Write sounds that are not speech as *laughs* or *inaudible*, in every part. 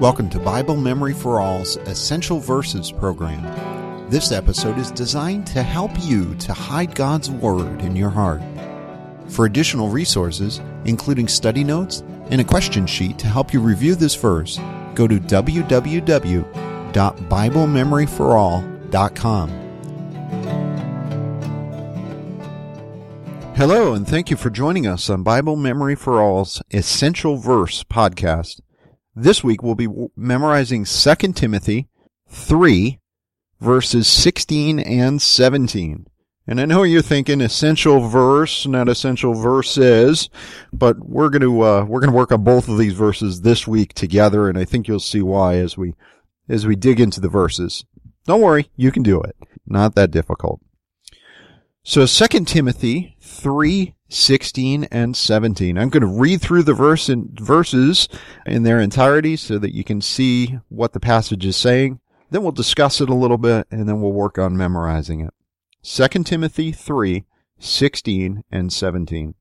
Welcome to Bible Memory for All's Essential Verses program. This episode is designed to help you to hide God's Word in your heart. For additional resources, including study notes and a question sheet to help you review this verse, go to www.biblememoryforall.com. Hello, and thank you for joining us on Bible Memory for All's Essential Verse podcast. This week we'll be memorizing 2 Timothy 3, verses 16 and 17. And I know you're thinking essential verse, not essential verses, but we're going to uh, we're going to work on both of these verses this week together, and I think you'll see why as we as we dig into the verses. Don't worry, you can do it. Not that difficult. So 2 Timothy 3, 16 and 17. I'm going to read through the verse in, verses in their entirety so that you can see what the passage is saying. Then we'll discuss it a little bit and then we'll work on memorizing it. 2 Timothy 3, 16 and 17.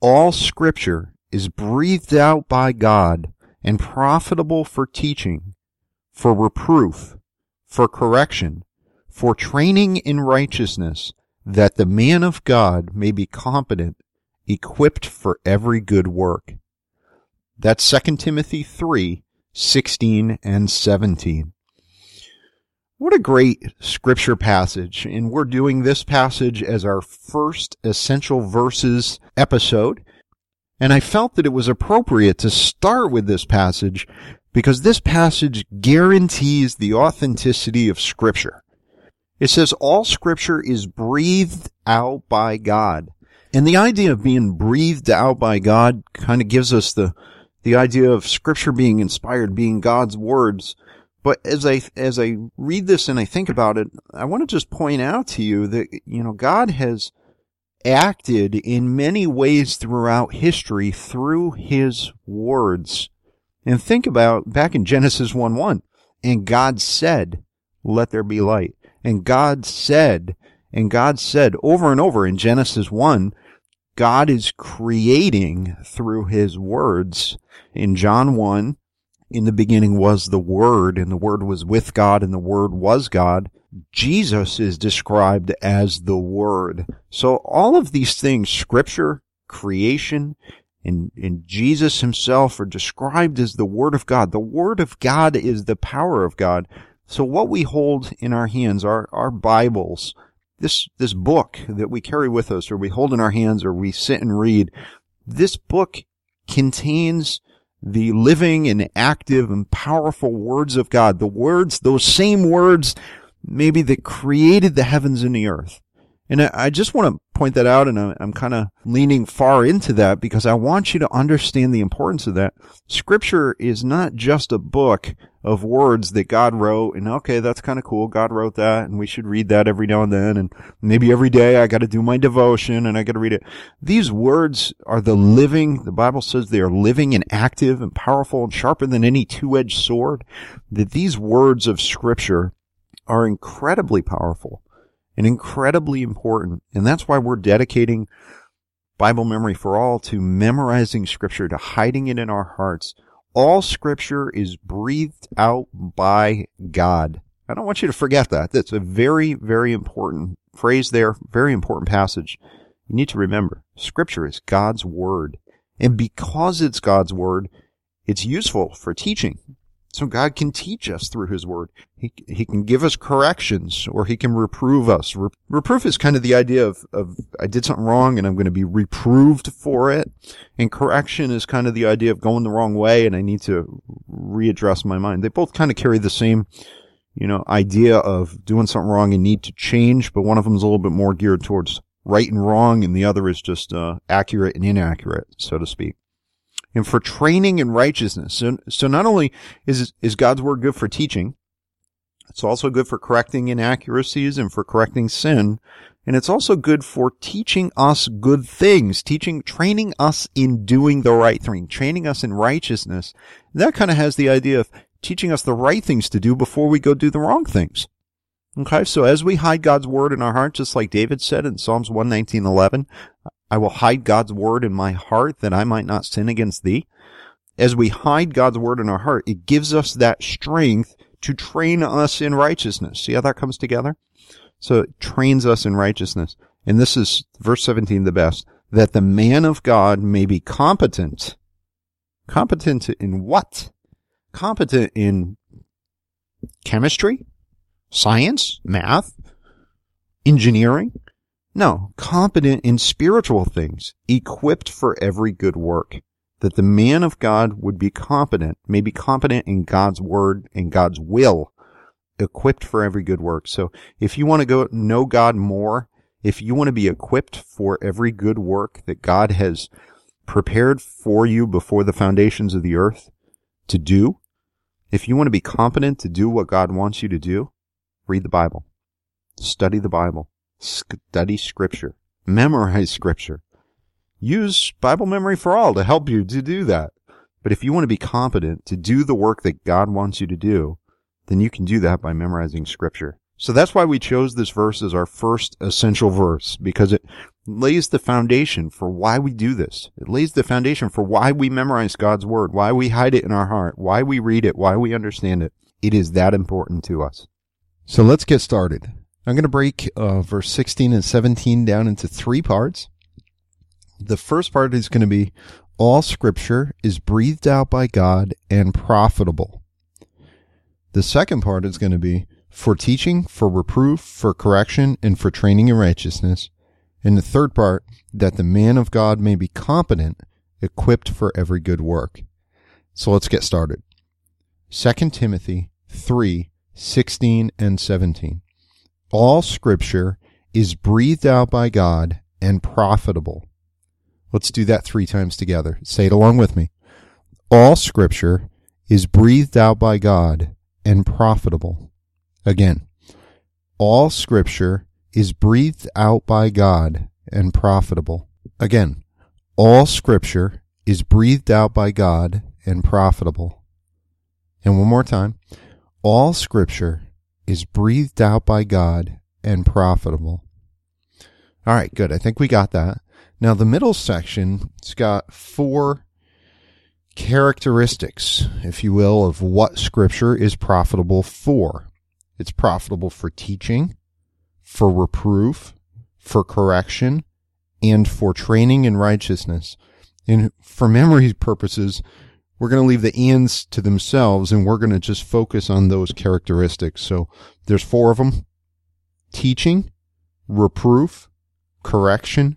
All scripture is breathed out by God and profitable for teaching, for reproof, for correction, for training in righteousness, that the man of God may be competent, equipped for every good work. That's 2 Timothy 3, 16 and 17. What a great scripture passage. And we're doing this passage as our first essential verses episode. And I felt that it was appropriate to start with this passage because this passage guarantees the authenticity of scripture. It says all scripture is breathed out by God. And the idea of being breathed out by God kind of gives us the, the idea of scripture being inspired, being God's words. But as I, as I read this and I think about it, I want to just point out to you that, you know, God has acted in many ways throughout history through his words. And think about back in Genesis 1 1, and God said, let there be light. And God said, and God said over and over in Genesis 1, God is creating through his words. In John 1, in the beginning was the Word, and the Word was with God, and the Word was God. Jesus is described as the Word. So all of these things, Scripture, creation, and, and Jesus himself are described as the Word of God. The Word of God is the power of God. So what we hold in our hands, our, our Bibles, this, this book that we carry with us or we hold in our hands or we sit and read, this book contains the living and active and powerful words of God. The words, those same words, maybe that created the heavens and the earth. And I, just want to point that out and I'm kind of leaning far into that because I want you to understand the importance of that. Scripture is not just a book of words that God wrote and okay, that's kind of cool. God wrote that and we should read that every now and then. And maybe every day I got to do my devotion and I got to read it. These words are the living, the Bible says they are living and active and powerful and sharper than any two-edged sword. That these words of scripture are incredibly powerful and incredibly important. And that's why we're dedicating Bible memory for all to memorizing scripture, to hiding it in our hearts. All scripture is breathed out by God. I don't want you to forget that. That's a very, very important phrase there, very important passage. You need to remember scripture is God's word. And because it's God's word, it's useful for teaching. So God can teach us through His Word. He, he can give us corrections or He can reprove us. Re- reproof is kind of the idea of, of, I did something wrong and I'm going to be reproved for it. And correction is kind of the idea of going the wrong way and I need to readdress my mind. They both kind of carry the same, you know, idea of doing something wrong and need to change, but one of them is a little bit more geared towards right and wrong and the other is just, uh, accurate and inaccurate, so to speak and for training in righteousness. So, so not only is, is God's word good for teaching, it's also good for correcting inaccuracies and for correcting sin. And it's also good for teaching us good things, teaching, training us in doing the right thing, training us in righteousness. That kind of has the idea of teaching us the right things to do before we go do the wrong things. Okay, so as we hide God's word in our heart, just like David said in Psalms 119.11, I will hide God's word in my heart that I might not sin against thee. as we hide God's word in our heart, it gives us that strength to train us in righteousness. See how that comes together? So it trains us in righteousness. And this is verse 17 the best, that the man of God may be competent. Competent in what? Competent in chemistry, science, math, engineering. No, competent in spiritual things, equipped for every good work. That the man of God would be competent, may be competent in God's word and God's will, equipped for every good work. So if you want to go know God more, if you want to be equipped for every good work that God has prepared for you before the foundations of the earth to do, if you want to be competent to do what God wants you to do, read the Bible, study the Bible, study scripture, memorize scripture, use Bible memory for all to help you to do that. But if you want to be competent to do the work that God wants you to do, then you can do that by memorizing scripture. So that's why we chose this verse as our first essential verse, because it lays the foundation for why we do this. It lays the foundation for why we memorize God's word, why we hide it in our heart, why we read it, why we understand it. It is that important to us. So let's get started. I'm going to break uh, verse 16 and 17 down into three parts. The first part is going to be all scripture is breathed out by God and profitable. The second part is going to be for teaching, for reproof, for correction, and for training in righteousness. And the third part, that the man of God may be competent, equipped for every good work. So let's get started. 2 Timothy 3, 16 and 17. All scripture is breathed out by God and profitable. Let's do that three times together. Say it along with me. All scripture is breathed out by God and profitable. Again, all scripture is breathed out by God and profitable. Again, all scripture is breathed out by God and profitable. And one more time, all scripture is breathed out by God and profitable. All right, good. I think we got that. Now the middle section, it's got four characteristics, if you will, of what scripture is profitable for. It's profitable for teaching, for reproof, for correction, and for training in righteousness. And for memory purposes, we're going to leave the ands to themselves and we're going to just focus on those characteristics. So there's four of them. Teaching, reproof, correction,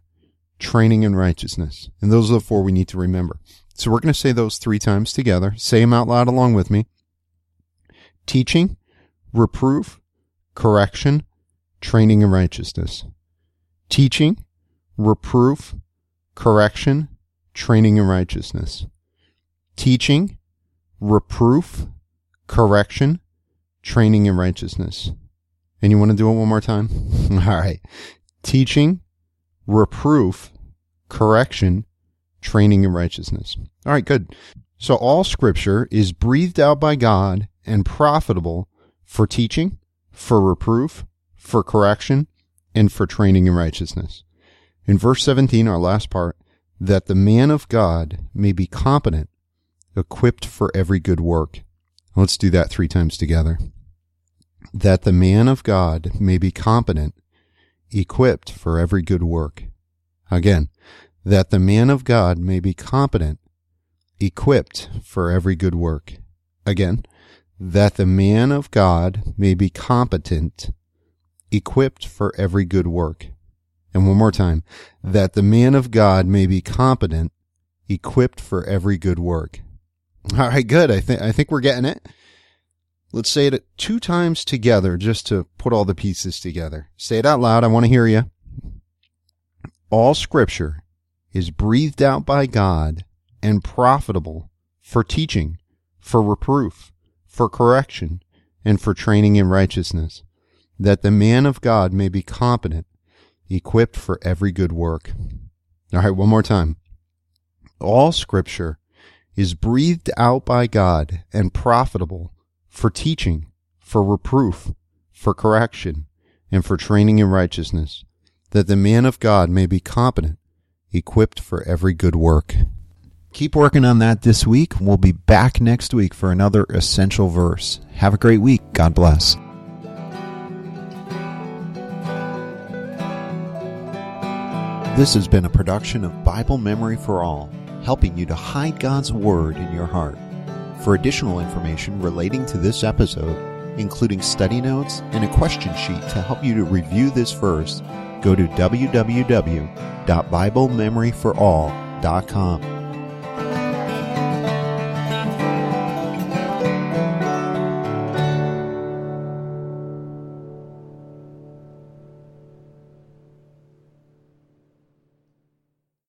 training in righteousness. And those are the four we need to remember. So we're going to say those three times together. Say them out loud along with me. Teaching, reproof, correction, training in righteousness. Teaching, reproof, correction, training in righteousness. Teaching, reproof, correction, training in righteousness. And you want to do it one more time? *laughs* All right. Teaching, reproof, correction, training in righteousness. All right, good. So all scripture is breathed out by God and profitable for teaching, for reproof, for correction, and for training in righteousness. In verse 17, our last part, that the man of God may be competent, equipped for every good work. Let's do that three times together. That the man of God may be competent, equipped for every good work. Again, that the man of God may be competent, equipped for every good work. Again, that the man of God may be competent, equipped for every good work. And one more time, that the man of God may be competent, equipped for every good work. All right, good. I think I think we're getting it. Let's say it two times together just to put all the pieces together. Say it out loud. I want to hear you. All scripture is breathed out by God and profitable for teaching, for reproof, for correction, and for training in righteousness, that the man of God may be competent, equipped for every good work. All right, one more time. All scripture is breathed out by God and profitable for teaching, for reproof, for correction, and for training in righteousness, that the man of God may be competent, equipped for every good work. Keep working on that this week. We'll be back next week for another essential verse. Have a great week. God bless. This has been a production of Bible Memory for All, helping you to hide God's Word in your heart. For additional information relating to this episode, including study notes and a question sheet to help you to review this verse, go to www.biblememoryforall.com.